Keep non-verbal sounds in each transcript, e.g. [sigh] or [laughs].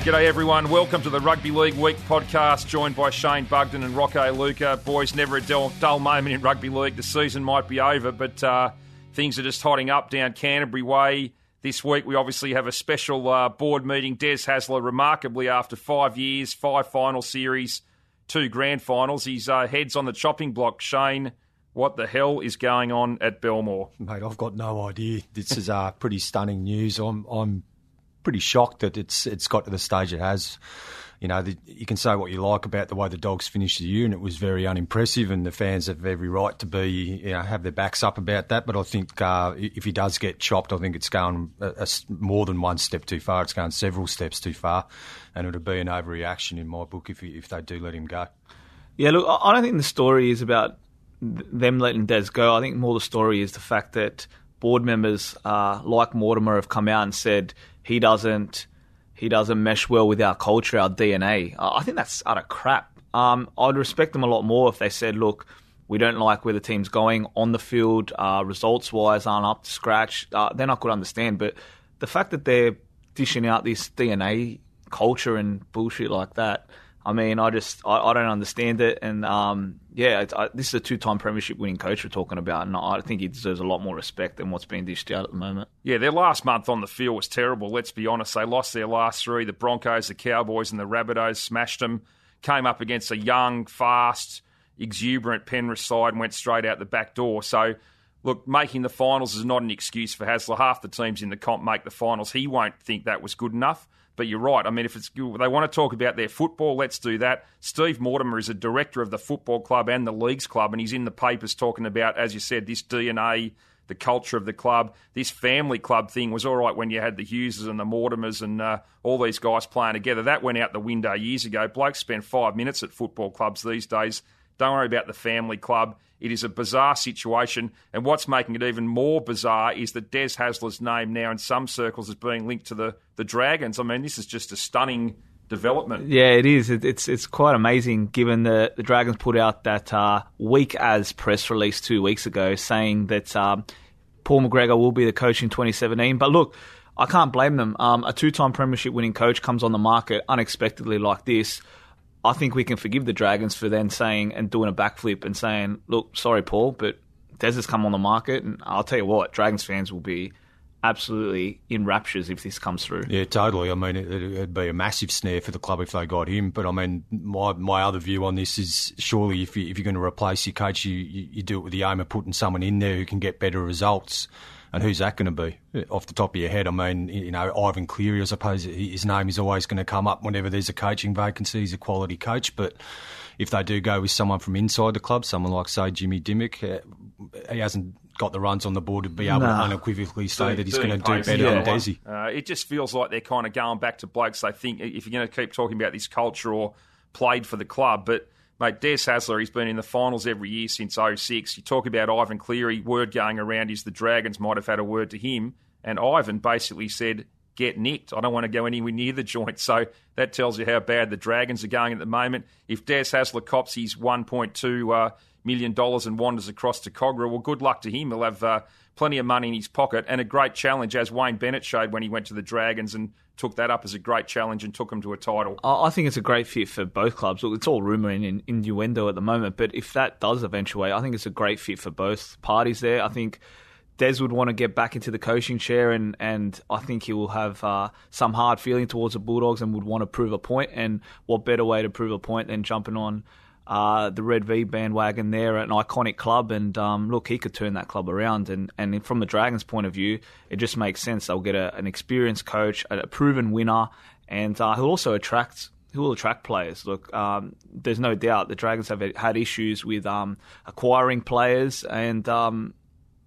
G'day, everyone. Welcome to the Rugby League Week podcast, joined by Shane Bugden and Rocco Luca. Boys, never a dull, dull moment in rugby league. The season might be over, but uh, things are just hotting up down Canterbury Way. This week, we obviously have a special uh, board meeting. Des Hasler, remarkably, after five years, five final series, two grand finals, he's uh, heads on the chopping block. Shane, what the hell is going on at Belmore? Mate, I've got no idea. This is uh, pretty stunning news. I'm, I'm pretty shocked that it's it's got to the stage it has. You know, the, you can say what you like about the way the Dogs finished the year, and it was very unimpressive, and the fans have every right to be, you know, have their backs up about that. But I think uh, if he does get chopped, I think it's going a, a, more than one step too far. It's going several steps too far, and it would be an overreaction in my book if he, if they do let him go. Yeah, look, I don't think the story is about them letting Des go. I think more the story is the fact that board members uh, like Mortimer have come out and said he doesn't he doesn't mesh well with our culture, our DNA. I think that's utter crap. Um, I'd respect them a lot more if they said, look, we don't like where the team's going on the field, uh, results wise aren't up to scratch. Uh, then I could understand, but the fact that they're dishing out this DNA culture and bullshit like that I mean, I just I, I don't understand it, and um, yeah, I, this is a two-time premiership winning coach we're talking about, and I think he deserves a lot more respect than what's being dished out at the moment. Yeah, their last month on the field was terrible. Let's be honest; they lost their last three. The Broncos, the Cowboys, and the Rabbitohs smashed them. Came up against a young, fast, exuberant Penrith side and went straight out the back door. So. Look, making the finals is not an excuse for Hasler. Half the teams in the comp make the finals. He won't think that was good enough. But you're right. I mean, if it's they want to talk about their football, let's do that. Steve Mortimer is a director of the football club and the leagues club, and he's in the papers talking about, as you said, this DNA, the culture of the club. This family club thing was all right when you had the Hugheses and the Mortimers and uh, all these guys playing together. That went out the window years ago. Blokes spend five minutes at football clubs these days. Don't worry about the family club. It is a bizarre situation, and what's making it even more bizarre is that Des Hasler's name now in some circles is being linked to the, the Dragons. I mean, this is just a stunning development. Yeah, it is. It, it's it's quite amazing given the the Dragons put out that uh, week as press release two weeks ago saying that um, Paul McGregor will be the coach in 2017. But look. I can't blame them. Um, a two-time premiership winning coach comes on the market unexpectedly like this. I think we can forgive the Dragons for then saying and doing a backflip and saying, "Look, sorry, Paul, but Des has come on the market, and I'll tell you what, Dragons fans will be absolutely in raptures if this comes through." Yeah, totally. I mean, it, would be a massive snare for the club if they got him. But I mean, my my other view on this is surely if you, if you're going to replace your coach, you, you, you do it with the aim of putting someone in there who can get better results. And who's that going to be? Off the top of your head, I mean, you know, Ivan Cleary, I suppose his name is always going to come up whenever there's a coaching vacancy. He's a quality coach, but if they do go with someone from inside the club, someone like, say, Jimmy Dymock, uh, he hasn't got the runs on the board to be able to unequivocally say that he's going to do better yeah. than Desi. Uh, it just feels like they're kind of going back to blokes they think if you're going to keep talking about this culture or played for the club, but – Mate, Des Hasler, he's been in the finals every year since 06. You talk about Ivan Cleary, word going around is the Dragons might have had a word to him, and Ivan basically said, get nicked. I don't want to go anywhere near the joint. So that tells you how bad the Dragons are going at the moment. If Des Hasler cops his $1.2 uh, million dollars and wanders across to Kogarah, well, good luck to him. He'll have uh, plenty of money in his pocket and a great challenge, as Wayne Bennett showed when he went to the Dragons and took that up as a great challenge and took him to a title. I think it's a great fit for both clubs. Look, it's all rumour and innuendo at the moment, but if that does eventuate, I think it's a great fit for both parties there. I think. Des would want to get back into the coaching chair, and, and I think he will have uh, some hard feeling towards the Bulldogs and would want to prove a point. And what better way to prove a point than jumping on uh, the Red V bandwagon there, an iconic club, and um, look, he could turn that club around. And, and from the Dragons' point of view, it just makes sense. They'll get a, an experienced coach, a, proven winner, and uh, he'll also attract who will attract players. Look, um, there's no doubt the Dragons have had issues with um, acquiring players, and um,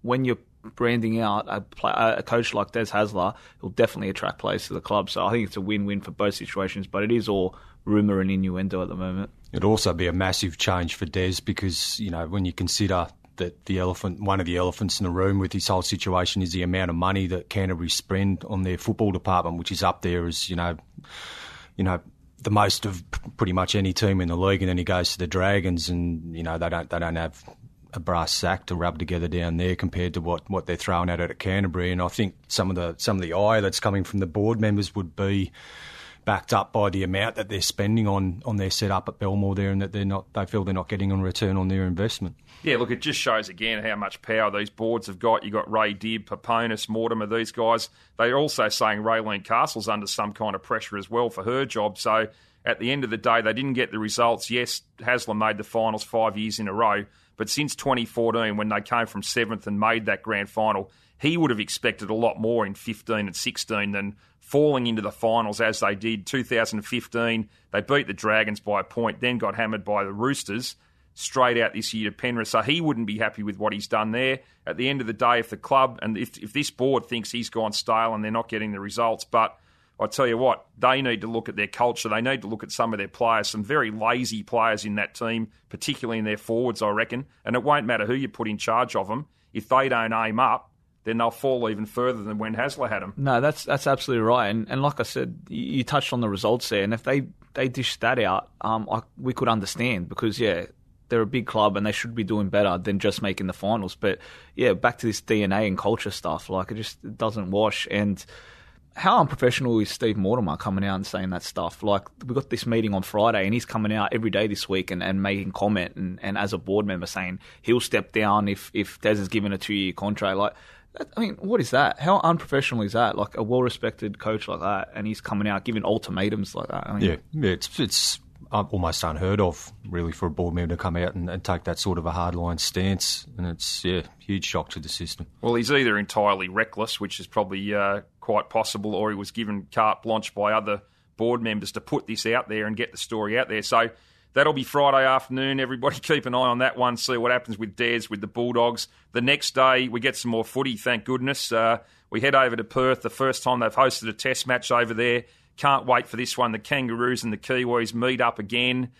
when you're branding out a, play, a, coach like Des Hasler, he'll definitely attract players to the club. So I think it's a win-win for both situations. But it is all rumour and innuendo at the moment. It'd also be a massive change for Des because, you know, when you consider that the elephant, one of the elephants in the room with this whole situation is the amount of money that Canterbury spend on their football department, which is up there as, you know, you know, the most of pretty much any team in the league, and then he goes to the Dragons, and you know they don't they don't have a brass sack to rub together down there compared to what, what they're throwing at it at Canterbury. And I think some of the some of the eye that's coming from the board members would be backed up by the amount that they're spending on, on their setup at Belmore there, and that they're not they feel they're not getting a return on their investment. Yeah, look, it just shows again how much power these boards have got. You've got Ray Dib, Peponis, Mortimer, these guys. They're also saying Raelene Castle's under some kind of pressure as well for her job. So at the end of the day, they didn't get the results. Yes, Hasler made the finals five years in a row, but since 2014, when they came from seventh and made that grand final, he would have expected a lot more in 15 and 16 than falling into the finals as they did. 2015, they beat the Dragons by a point, then got hammered by the Roosters straight out this year to Penrith. So he wouldn't be happy with what he's done there. At the end of the day, if the club and if, if this board thinks he's gone stale and they're not getting the results, but I tell you what, they need to look at their culture. They need to look at some of their players, some very lazy players in that team, particularly in their forwards, I reckon. And it won't matter who you put in charge of them. If they don't aim up, then they'll fall even further than when Hasler had them. No, that's that's absolutely right. And, and like I said, you, touched on the results there. And if they, they dish that out, um, I, we could understand because, yeah, they're a big club and they should be doing better than just making the finals. But, yeah, back to this DNA and culture stuff. Like, it just it doesn't wash. And how unprofessional is Steve Mortimer coming out and saying that stuff? Like, we got this meeting on Friday, and he's coming out every day this week and, and making comment, and, and as a board member saying he'll step down if if Des is given a two year contract. Like, I mean, what is that? How unprofessional is that? Like a well respected coach like that, and he's coming out giving ultimatums like that. I mean, yeah, yeah, it's it's almost unheard of, really, for a board member to come out and, and, take that sort of a hardline stance. And it's, yeah, huge shock to the system. Well, he's either entirely reckless, which is probably uh, quite possible, or he was given carte blanche by other board members to put this out there and get the story out there. So that'll be Friday afternoon. Everybody [laughs] keep an eye on that one, see what happens with Des, with the Bulldogs. The next day, we get some more footy, thank goodness. Uh, we head over to Perth, the first time they've hosted a test match over there. Can't wait for this one. The Kangaroos and the Kiwis meet up again,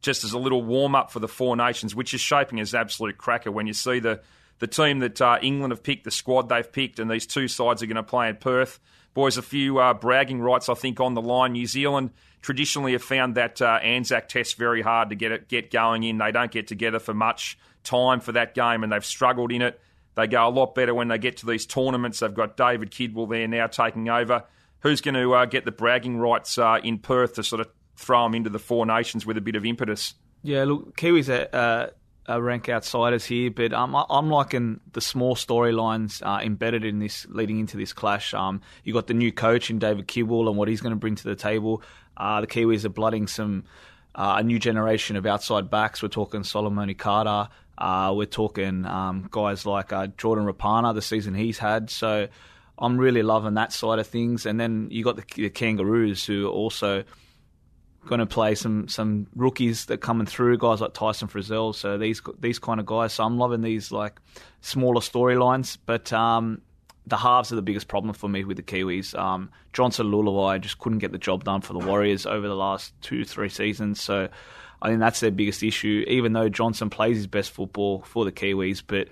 just as a little warm up for the Four Nations, which is shaping as absolute cracker when you see the the team that uh, England have picked, the squad they've picked, and these two sides are going to play in Perth. Boys, a few uh, bragging rights, I think, on the line. New Zealand traditionally have found that uh, Anzac test very hard to get it get going in. They don't get together for much time for that game, and they've struggled in it. They go a lot better when they get to these tournaments. They've got David Kidwell there now taking over who's going to uh, get the bragging rights uh, in Perth to sort of throw them into the Four Nations with a bit of impetus? Yeah, look, Kiwis are, uh, rank outsiders here, but um, I'm liking the small storylines uh, embedded in this, leading into this clash. Um, you got the new coach in David Kidwell and what he's going to bring to the table. Uh, the Kiwis are blooding some uh, a new generation of outside backs. We're talking Solomone Kata. Uh, we're talking um, guys like uh, Jordan Rapana, the season he's had. So I'm really loving that side of things. And then you got the, the Kangaroos who also going to play some some rookies that coming through, guys like Tyson Frizell. So these these kind of guys. So I'm loving these like smaller storylines, but. Um, the halves are the biggest problem for me with the Kiwis. Um, Johnson Leuluai just couldn't get the job done for the Warriors over the last two, three seasons. So I think that's their biggest issue. Even though Johnson plays his best football for the Kiwis, but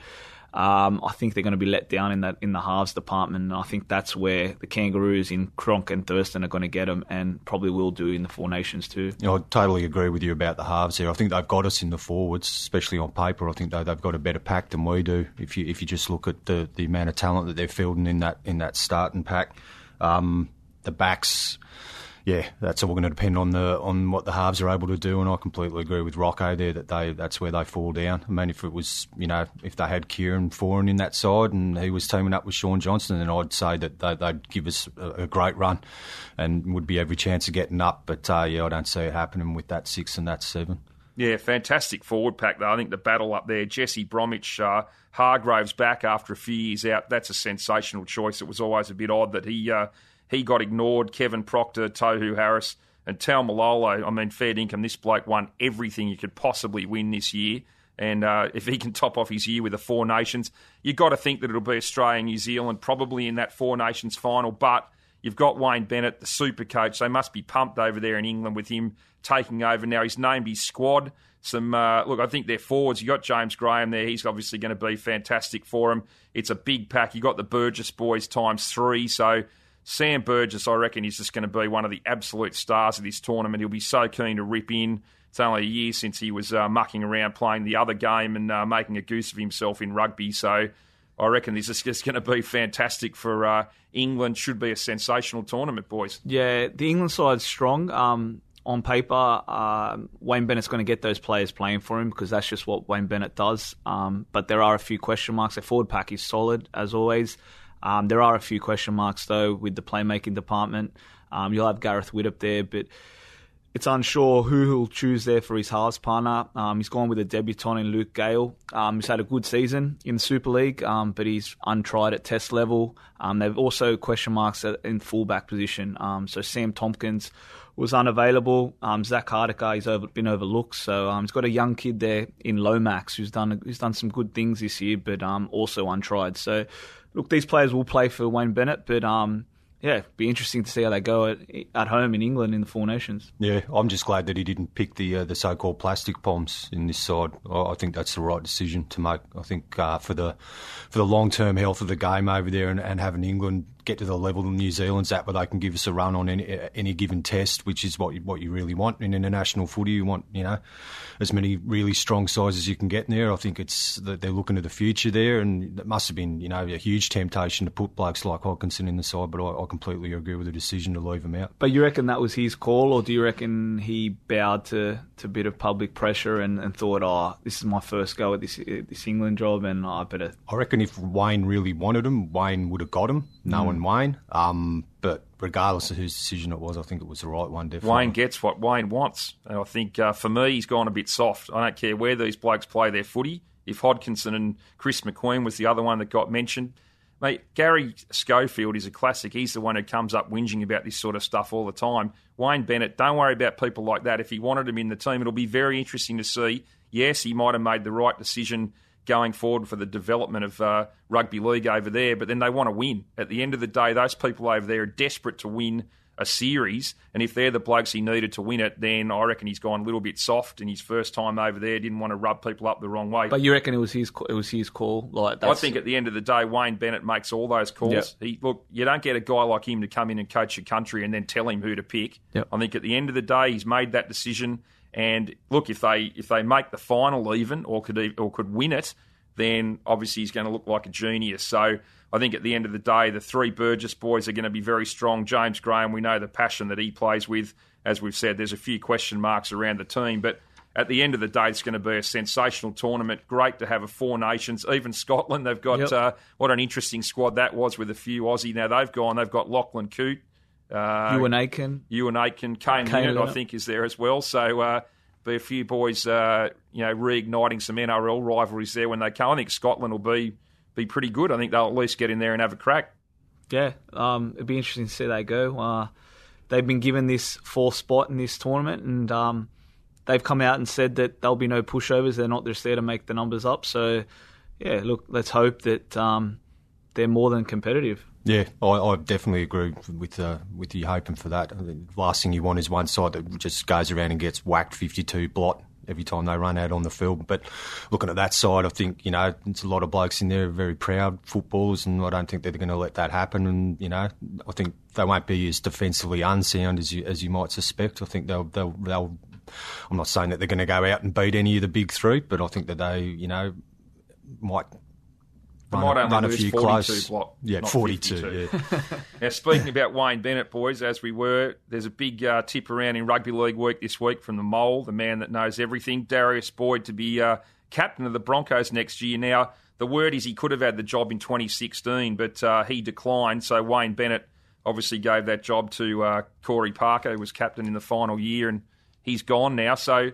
um, I think they're going to be let down in that in the halves department. And I think that's where the Kangaroos in Cronk and Thurston are going to get them, and probably will do in the Four Nations too. I totally agree with you about the halves here. I think they've got us in the forwards, especially on paper. I think they, have got a better pack than we do. If you if you just look at the, the amount of talent that they're fielding in that in that starting pack, um, the backs yeah, that's all going to depend on the on what the halves are able to do. And I completely agree with Rocco there that they that's where they fall down. I mean, if it was you know if they had Kieran Foran in that side and he was teaming up with Shaun Johnson, then I'd say that they, would give us a, a, great run and would be every chance of getting up. But uh, yeah, I don't see it happening with that six and that seven. Yeah, fantastic forward pack though. I think the battle up there, Jesse Bromwich, uh, Hargraves back after a few years out. That's a sensational choice. It was always a bit odd that he. Uh, he got ignored. Kevin Proctor, Tohu Harris, and Taumalolo. I mean, fair income. This bloke won everything you could possibly win this year. And uh, [laughs] if he can top off his year with the Four Nations, you've got to think that it'll be Australia and New Zealand probably in that Four Nations final. But you've got Wayne Bennett, the super coach. They must be pumped over there in England with him taking over. Now he's named his squad. Some uh, look, I think they're forwards. You got James Graham there. He's obviously going to be fantastic for him. It's a big pack. You got the Burgess boys times three. So Sam Burgess, I reckon, is just going to be one of the absolute stars of this tournament. He'll be so keen to rip in. It's only a year since he was uh, mucking around playing the other game and uh, making a goose of himself in rugby. So I reckon this is [laughs] just going to be fantastic for uh, England. Should be a sensational tournament, boys. Yeah, the England side's strong. Um, on paper, uh, Wayne Bennett's going to get those players playing for him because that's just what Wayne Bennett does. Um, but there are a few question marks. Their forward pack is solid as always. Um, there are a few question marks though with the playmaking department. Um, you'll have Gareth Widdop there, but it's unsure who he'll choose there for his halves partner. Um, he's gone with a debutant in Luke Gale. Um, he's had a good season in the Super League, um, but he's untried at Test level. Um, they've also question marks in fullback position. Um, so Sam Tomkins was unavailable. Um, Zak Hardaker, he's over, been overlooked. So he's got a young kid there in Lomax who's done who's done some good things this year, but also untried. So look, these players will play for Wayne Bennett, but yeah, it'd be interesting to see how they go at, at home in England in the Four Nations. Yeah, I'm just glad that he didn't pick the uh, the so-called plastic Poms in this side. I, think that's the right decision to make. I think uh, for the for the long term health of the game over there and, and having England get to the level that New Zealand's at, where they can give us a run on any, any given test, which is what you, what you really want in international footy. You want you know as many really strong sides as you can get in there. I think it's that they're looking to the future there, and it must have been you know a huge temptation to put blokes like Hodkinson in the side, but I, I completely agree with the decision to leave him out. But you reckon that was his call, or do you reckon he bowed to, to a bit of public pressure and, and thought, oh, this is my first go at this this England job, and I better. I reckon if Wayne really wanted him, Wayne would have got him. No mm. Wayne. Um, but regardless of whose decision it was, I think it was the right one. Definitely. Wayne gets what Wayne wants, and I think uh, for me, he's gone a bit soft. I don't care where these blokes play their footy. If Hodkinson and Chris McQueen was the other one that got mentioned, mate, Garry Schofield is a classic. He's the one who comes up whinging about this sort of stuff all the time. Wayne Bennett, don't worry about people like that. If he wanted him in the team, it'll be very interesting to see. Yes, he might have made the right decision going forward for the development of uh, rugby league over there, but then they want to win. At the end of the day, those people over there are desperate to win a series, and if they're the blokes he needed to win it, then I reckon he's gone a little bit soft in his first time over there. Didn't want to rub people up the wrong way. But you reckon it was his it was his call? Like I think at the end of the day, Wayne Bennett makes all those calls. Yep. He look, you don't get a guy like him to come in and coach your country and then tell him who to pick. Yep. I think at the end of the day, he's made that decision. And look, if they if they make the final even or could or could win it, then obviously he's going to look like a genius. So I think at the end of the day, the three Burgess boys are going to be very strong. James Graham, we know the passion that he plays with. As we've said, there's a few question marks around the team, but at the end of the day, it's going to be a sensational tournament. Great to have a Four Nations. Even Scotland, they've got yep. uh, what an interesting squad that was with a few Aussie. Now they've gone. They've got Lachlan Coote, uh, Euan Aitken, Euan Aitken, Kane, Kane Linnett, I think, is there as well. So. Uh, be a few boys, uh, you know, reigniting some NRL rivalries there when they come. I think Scotland will be be pretty good. I think they'll at least get in there and have a crack. Yeah, um, it'd be interesting to see they go. Uh, they've been given this fourth spot in this tournament, and um, they've come out and said that there'll be no pushovers. They're not just there to make the numbers up. So, yeah, look, let's hope that um, they're more than competitive. Yeah, I, I definitely agree with uh, with you hoping for that. The last thing you want is one side that just goes around and gets whacked 52 blot every time they run out on the field. But looking at that side, I think you know it's a lot of blokes in there, very proud footballers, and I don't think they're going to let that happen. And you know, I think they won't be as defensively unsound as you as you might suspect. I think they'll they'll they'll. I'm not saying that they're going to go out and beat any of the big three, but I think that they, you know, might run, might run a few close. Block, yeah, 42. Yeah. [laughs] [laughs] now, speaking about Wayne Bennett, boys, as we were, there's a big uh, tip around in Rugby League week this week from the mole, the man that knows everything, Darius Boyd, to be uh, captain of the Broncos next year. Now, the word is he could have had the job in 2016, but uh, he declined. So Wayne Bennett obviously gave that job to uh, Corey Parker, who was captain in the final year, and he's gone now. So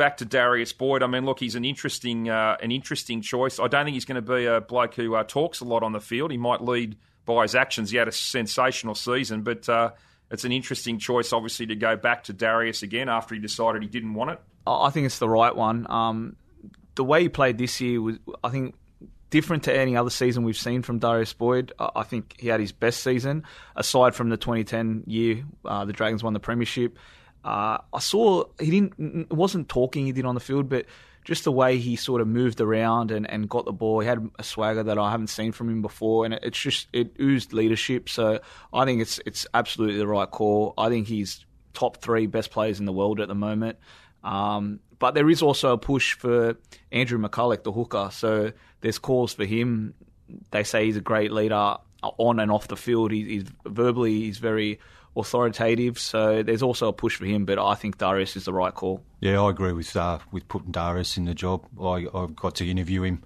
back to Darius Boyd. I mean, look, he's an interesting, uh, an interesting choice. I don't think he's going to be a bloke who uh, talks a lot on the field. He might lead by his actions. He had a sensational season, but uh, it's an interesting choice, obviously, to go back to Darius again after he decided he didn't want it. I think it's the right one. Um, the way he played this year was, I think, different to any other season we've seen from Darius Boyd. I think he had his best season, aside from the 2010 year uh, the Dragons won the premiership. Uh, I saw he didn't wasn't talking he did on the field, but just the way he sort of moved around and, and got the ball, he had a swagger that I haven't seen from him before, and it's just it oozed leadership. So I think it's it's absolutely the right call. I think he's top three best players in the world at the moment. Um, but there is also a push for Andrew McCullough, the hooker. So there's calls for him they say he's a great leader on and off the field. He, he's verbally, he's very authoritative. So there's also a push for him, but I think Darius is the right call. Yeah, I agree with uh, with putting Darius in the job. I, I got to interview him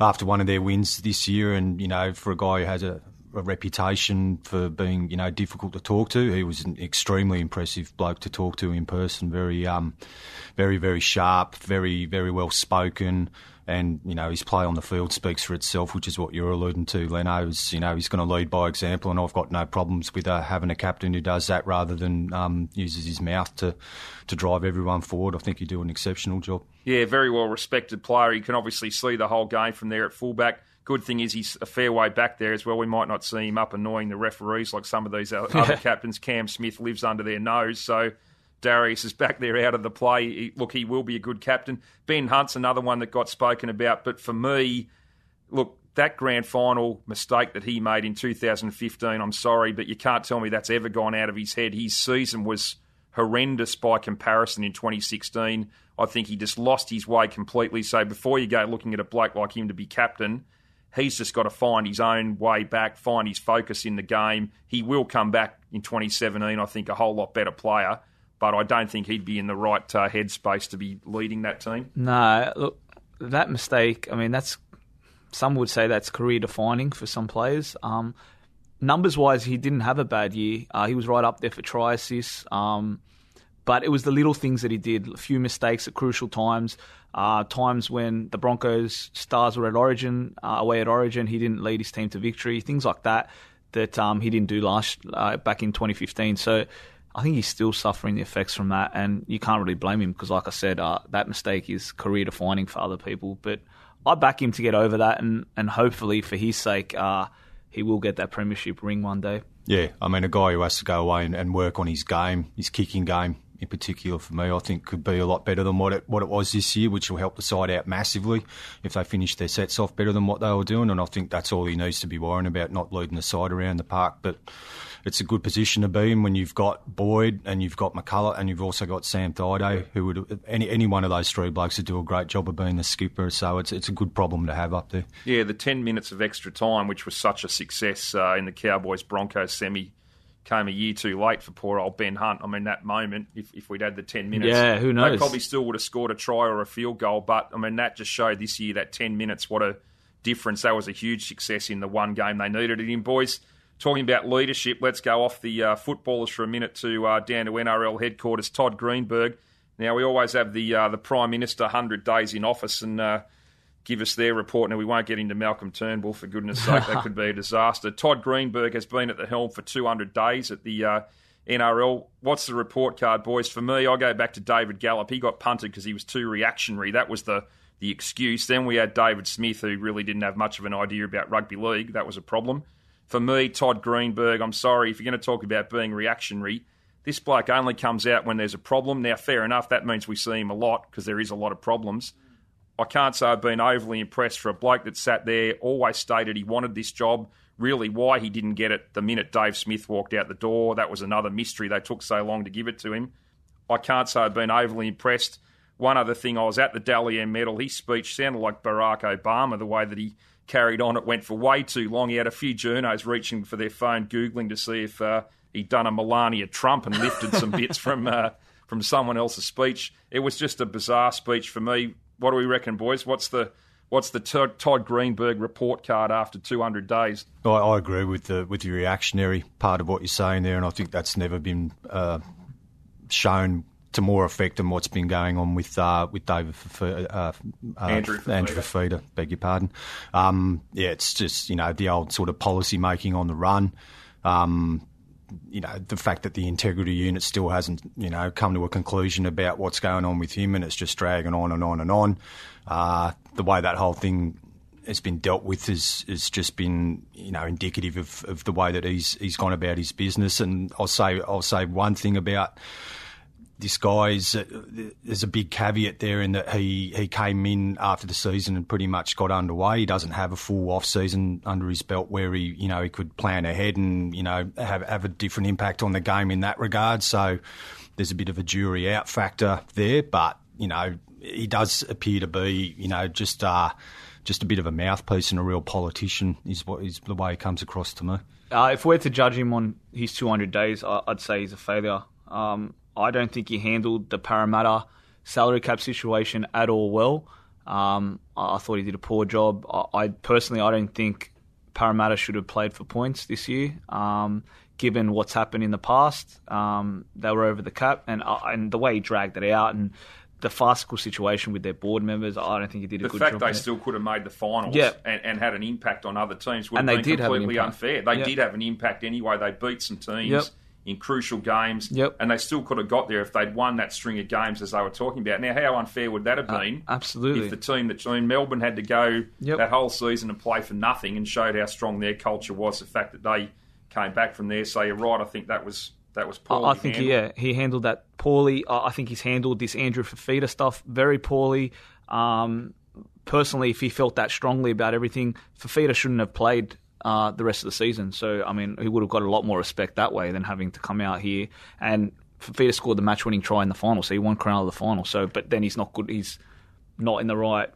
after one of their wins this year, and you know, for a guy who has a a reputation for being, you know, difficult to talk to. He was an extremely impressive bloke to talk to in person. Very, um, very, very sharp. Very, very well spoken and you know his play on the field speaks for itself, which is what you're alluding to. Leno's, you know, he's going to lead by example, and I've got no problems with uh, having a captain who does that rather than um, uses his mouth to to drive everyone forward. I think he do an exceptional job. Yeah, very well respected player. You can obviously see the whole game from there at fullback. Good thing is he's a fair way back there as well. We might not see him up annoying the referees like some of these other captains. Cam Smith lives under their nose, so Darius is back there out of the play. He, look, he will be a good captain. Ben Hunt's another one that got spoken about, but for me, look, that grand final mistake that he made in 2015, I'm sorry, but you can't tell me that's ever gone out of his head. His season was horrendous by comparison in 2016. I think he just lost his way completely. So before you go looking at a bloke like him to be captain, he's just got to find his own way back, find his focus in the game. He will come back in 2017, I think, a whole lot better player but I don't think he'd be in the right uh, headspace to be leading that team. No, look, that mistake. I mean, that's some would say that's career defining for some players. Um, numbers wise, he didn't have a bad year. Uh, he was right up there for try assists. Um, but it was the little things that he did. A few mistakes at crucial times. Uh, times when the Broncos stars were at Origin, uh, away at Origin, he didn't lead his team to victory. Things like that that um, he didn't do last uh, back in 2015. So I think he's still suffering the effects from that, and you can't really blame him because, like I said, uh, that mistake is career defining for other people. But I back him to get over that, and, and hopefully, for his sake, uh, he will get that premiership ring one day. Yeah, I mean, a guy who has to go away and, and work on his game, his kicking game in particular for me, I think could be a lot better than what it what it was this year, which will help the side out massively if they finish their sets off better than what they were doing. And I think that's all he needs to be worrying about, not leading the side around the park. But it's a good position to be in when you've got Boyd and you've got McCullough and you've also got Sam Thaiday, who would any any one of those three blokes would do a great job of being the skipper. So it's it's a good problem to have up there. Yeah, the ten minutes of extra time, which was such a success uh, in the Cowboys Broncos semi. Came a year too late for poor old Ben Hunt. I mean, that moment, if, if we'd had the 10 minutes, yeah, who knows? They probably still would have scored a try or a field goal. But, I mean, that just showed this year that 10 minutes, what a difference. That was a huge success in the one game they needed it in. Boys, Talking about leadership, let's go off the uh, footballers for a minute to uh, down to NRL headquarters. Todd Greenberg. Now we always have the uh, the Prime Minister hundred days in office and uh, give us their report. Now we won't get into Malcolm Turnbull for goodness sake; that could be a disaster. [laughs] Todd Greenberg has been at the helm for two hundred days at the uh, NRL. What's the report card, boys? For me, I go back to David Gallop. He got punted because he was too reactionary. That was the the excuse. Then we had David Smith, who really didn't have much of an idea about rugby league. That was a problem for me, Todd Greenberg, I'm sorry, if you're going to talk about being reactionary, this bloke only comes out when there's a problem. Now, fair enough, that means we see him a lot because there is a lot of problems. I can't say I've been overly impressed for a bloke that sat there, always stated he wanted this job. Really, why he didn't get it the minute Dave Smith walked out the door, that was another mystery. They took so long to give it to him. I can't say I've been overly impressed. One other thing, I was at the Dally M medal. His speech sounded like Barack Obama, the way that he carried on. It went for way too long. He had a few journos reaching for their phone, googling to see if uh, he'd done a Melania Trump and lifted some [laughs] bits from uh, from someone else's speech. It was just a bizarre speech for me. What do we reckon, boys? What's the what's the Todd Greenberg report card after 200 days? I, I, agree with the with the reactionary part of what you're saying there, and I think that's never been uh, shown to more effect than what's been going on with uh, with David Fifita, uh, uh, Andrew Fifita. Andrew Fifita, beg your pardon. Um, yeah, it's just you know the old sort of policy making on the run. Um, you know the fact that the integrity unit still hasn't you know come to a conclusion about what's going on with him, and it's just dragging on and on and on. Uh, the way that whole thing has been dealt with has, has just been you know indicative of, of the way that he's he's gone about his business. And I'll say I'll say one thing about this guy's there's a big caveat there in that he he came in after the season and pretty much got underway. He doesn't have a full off season under his belt where he you know he could plan ahead and you know have have a different impact on the game in that regard. So there's a bit of a jury out factor there, but you know he does appear to be you know just uh, just a bit of a mouthpiece and a real politician is what is the way he comes across to me. Uh, if we're to judge him on his 200 days, I'd say he's a failure. Um, I don't think he handled the Parramatta salary cap situation at all well. Um, I thought he did a poor job. I, I personally, I don't think Parramatta should have played for points this year. Um, given what's happened in the past, um, they were over the cap, and uh, and the way he dragged it out, and the farcical situation with their board members, I don't think he did a the good fact they still could have made the finals Yeah. and, and had an impact on other teams would And have they been did completely unfair. They Yep. did have an impact anyway. They beat some teams Yep. In crucial games, Yep. and they still could have got there if they'd won that string of games as they were talking about. Now, how unfair would that have been? Uh, absolutely. If the team that I mean, Melbourne had to go Yep. that whole season and play for nothing and showed how strong their culture was. The fact that they came back from there, so you're right. I think that was that was poorly I think handled. yeah, he handled that poorly. I I think he's handled this Andrew Fifita stuff very poorly. Um, personally, if he felt that strongly about everything, Fifita shouldn't have played uh, the rest of the season. So I mean, he would have got a lot more respect that way than having to come out here and. Fifita scored the match-winning try in the final, so he won Crown of the final. So, but then he's not good. He's not in the right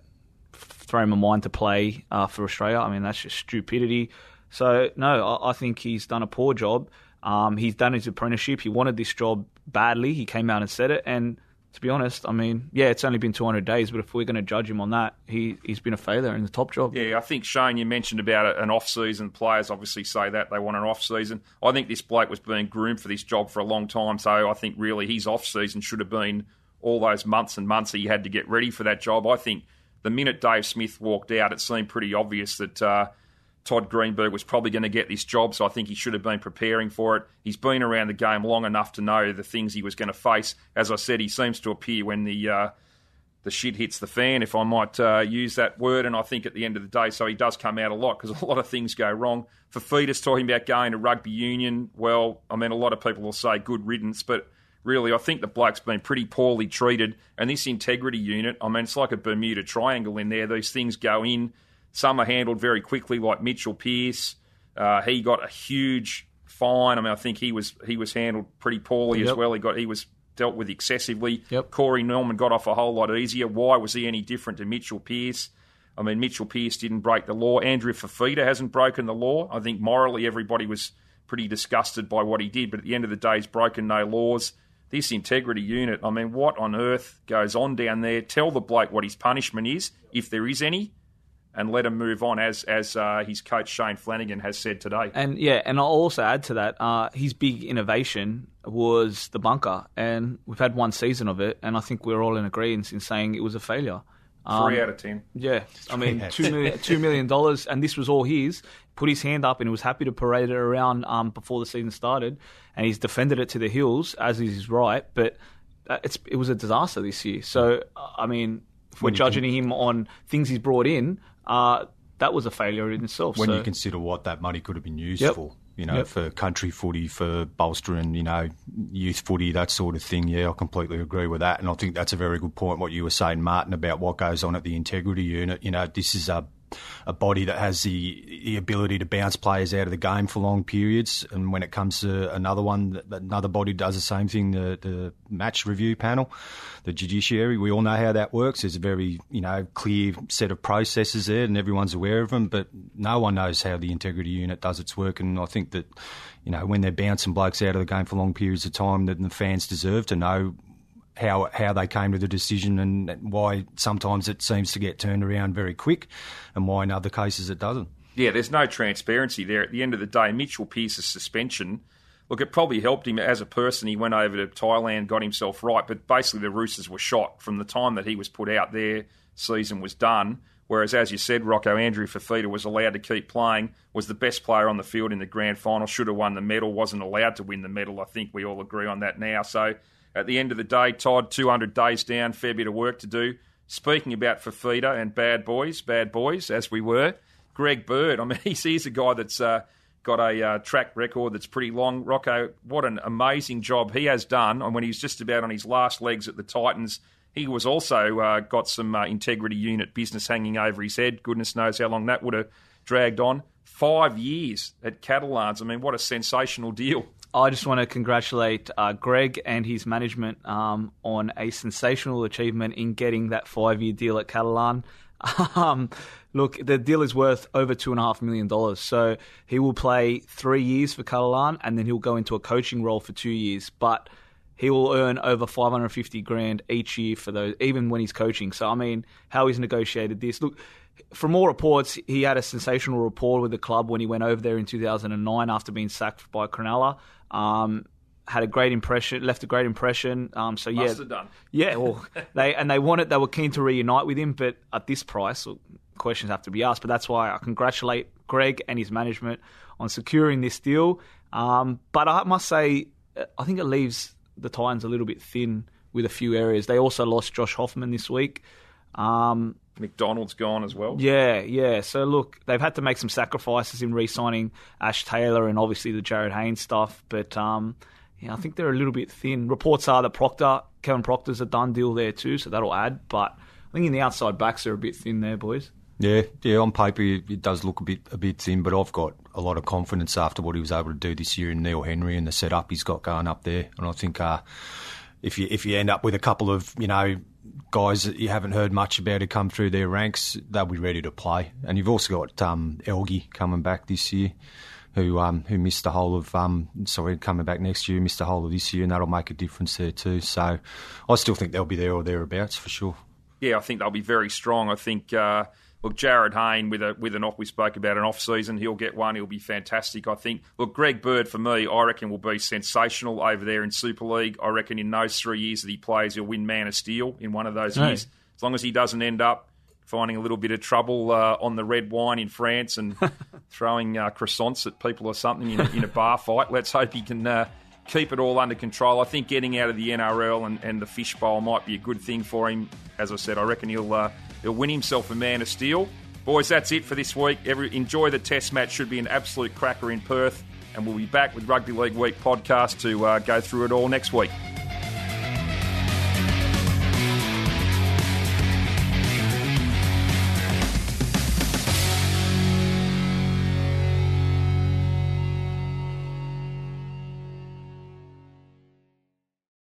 frame of mind to play uh, for Australia. I mean, that's just stupidity. So, no, I, I think he's done a poor job. Um, he's done his apprenticeship. He wanted this job badly. He came out and said it. And to be honest, I mean, yeah, it's only been 200 days, but if we're going to judge him on that, he, he's been a failure in the top job. Yeah, I think Shane, you mentioned about an off season. Players obviously say that they want an off season. I think this bloke was being groomed for this job for a long time, so I think really his off season should have been all those months and months that he had to get ready for that job. I think the minute Dave Smith walked out, it seemed pretty obvious that uh, Todd Greenberg was probably going to get this job, so I think he should have been preparing for it. He's been around the game long enough to know the things he was going to face. As I said, he seems to appear when the uh, the shit hits the fan, if I might uh, use that word. And I think at the end of the day, so he does come out a lot because [laughs] a lot of things go wrong. Fifita's talking about going to rugby union, well, I mean, a lot of people will say good riddance, but really, I think the bloke's been pretty poorly treated. And this integrity unit, I mean, it's like a Bermuda Triangle in there. These things go in. Some are handled very quickly, like Mitchell Pearce. Uh, he got a huge fine. I mean, I think he was he was handled pretty poorly as well. He got he was dealt with excessively. Yep. Corey Norman got off a whole lot easier. Why was he any different to Mitchell Pearce? I mean, Mitchell Pearce didn't break the law. Andrew Fifita hasn't broken the law. I think morally everybody was pretty disgusted by what he did, but at the end of the day, he's broken no laws. This integrity unit, I mean, what on earth goes on down there? Tell the bloke what his punishment is, if there is any, and let him move on, as as uh, his coach Shane Flanagan has said today. And yeah, and I'll also add to that, uh, his big innovation was the bunker, and we've had one season of it, and I think we're all in agreement in saying it was a failure. Um, Three out of ten. Yeah, I mean, Yeah. two million, two million dollars, and this was all his. Put his hand up and he was happy to parade it around um, before the season started, and he's defended it to the hills as is his right. But uh, it's it was a disaster this year. So I mean, if we're When you judging him on things he's brought in, uh, that was a failure in itself. when so, you consider what that money could have been used Yep. for. You know, Yep. for country footy, for bolstering, you know, youth footy, that sort of thing. Yeah, I completely agree with that. And I think that's a very good point, what you were saying, Martin, about what goes on at the integrity unit. You know, this is a, a body that has the, the ability to bounce players out of the game for long periods. And when it comes to another one, that- that another body does the same thing, the, the match review panel, the judiciary, we all know how that works. There's a very, you know, clear set of processes there and everyone's aware of them, but no one knows how the integrity unit does its work. And I think that, you know, when they're bouncing blokes out of the game for long periods of time, then the fans deserve to know how how they came to the decision and why sometimes it seems to get turned around very quick and why in other cases it doesn't. Yeah, there's no transparency there. At the end of the day, Mitchell Pearce's suspension, look, it probably helped him as a person. He went over to Thailand, got himself right, but basically the Roosters were shot from the time that he was put out. Their season was done. Whereas, as you said, Rocco Andrew Fifita was allowed to keep playing, was the best player on the field in the grand final, should have won the medal, wasn't allowed to win the medal. I think we all agree on that now. So, at the end of the day, Todd, 200 days down, fair bit of work to do. Speaking about Fifita and bad boys, bad boys, as we were, Greg Bird, I mean, [laughs] he's, a guy that's uh, got a uh, track record that's pretty long. Rocco, what an amazing job he has done. And when he was just about on his last legs at the Titans, he was also uh, got some uh, integrity unit business hanging over his head. Goodness knows how long that would have dragged on. Five years at Catalans. I mean, what a sensational deal. I just want to congratulate uh, Greg and his management um, on a sensational achievement in getting that five-year deal at Catalan. [laughs] Um, look, the deal is worth over two and a half million dollars. So he will play three years for Catalan, and then he'll go into a coaching role for two years. But he will earn over 550 grand each year for those, even when he's coaching. So I mean, how he's negotiated this. Look, from all reports, he had a sensational rapport with the club when he went over there in 2009 after being sacked by Cronulla. Um, had a great impression, left a great impression. Um, so yeah, yeah. Well, [laughs] they and they wanted, they were keen to reunite with him, but at this price, questions have to be asked. But that's why I congratulate Greg and his management on securing this deal. Um, but I must say, I think it leaves the Titans a little bit thin with a few areas. They also lost Josh Hoffman this week. Um, McDonald's gone as well. Yeah, yeah. So look, they've had to make some sacrifices in re-signing Ash Taylor and obviously the Jarryd Hayne's stuff. But um, yeah, I think they're a little bit thin. Reports are that Proctor, Kevin Proctor's a done deal there too, so that'll add. But I think in the outside backs they're a bit thin there, boys. Yeah, yeah. On paper, it does look a bit a bit thin, but I've got a lot of confidence after what he was able to do this year in Neil Henry and the setup he's got going up there. And I think uh, if you if you end up with a couple of you know guys that you haven't heard much about who come through their ranks, they'll be ready to play. And you've also got um, Elgey coming back this year who um, who missed the whole of um, sorry coming back next year, missed the whole of this year, and that'll make a difference there too. So I still think they'll be there or thereabouts for sure. Yeah, I think they'll be very strong. I think. Uh, look, Jarryd Hayne with a with an off we spoke about an off season, he'll get one. He'll be fantastic. I think. Look, Greg Bird for me, I reckon will be sensational over there in Super League. I reckon in those three years that he plays, he'll win Man of Steel in one of those years. As long as he doesn't end up finding a little bit of trouble uh, on the red wine in France and [laughs] throwing uh, croissants at people or something in, in, a bar fight. Let's hope he can uh, keep it all under control. I think getting out of the NRL and, and the fishbowl might be a good thing for him. As I said, I reckon he'll uh, he'll win himself a man of steel. Boys, that's it for this week. Every, enjoy the test match. Should be an absolute cracker in Perth. And we'll be back with Rugby League Week podcast to uh, go through it all next week.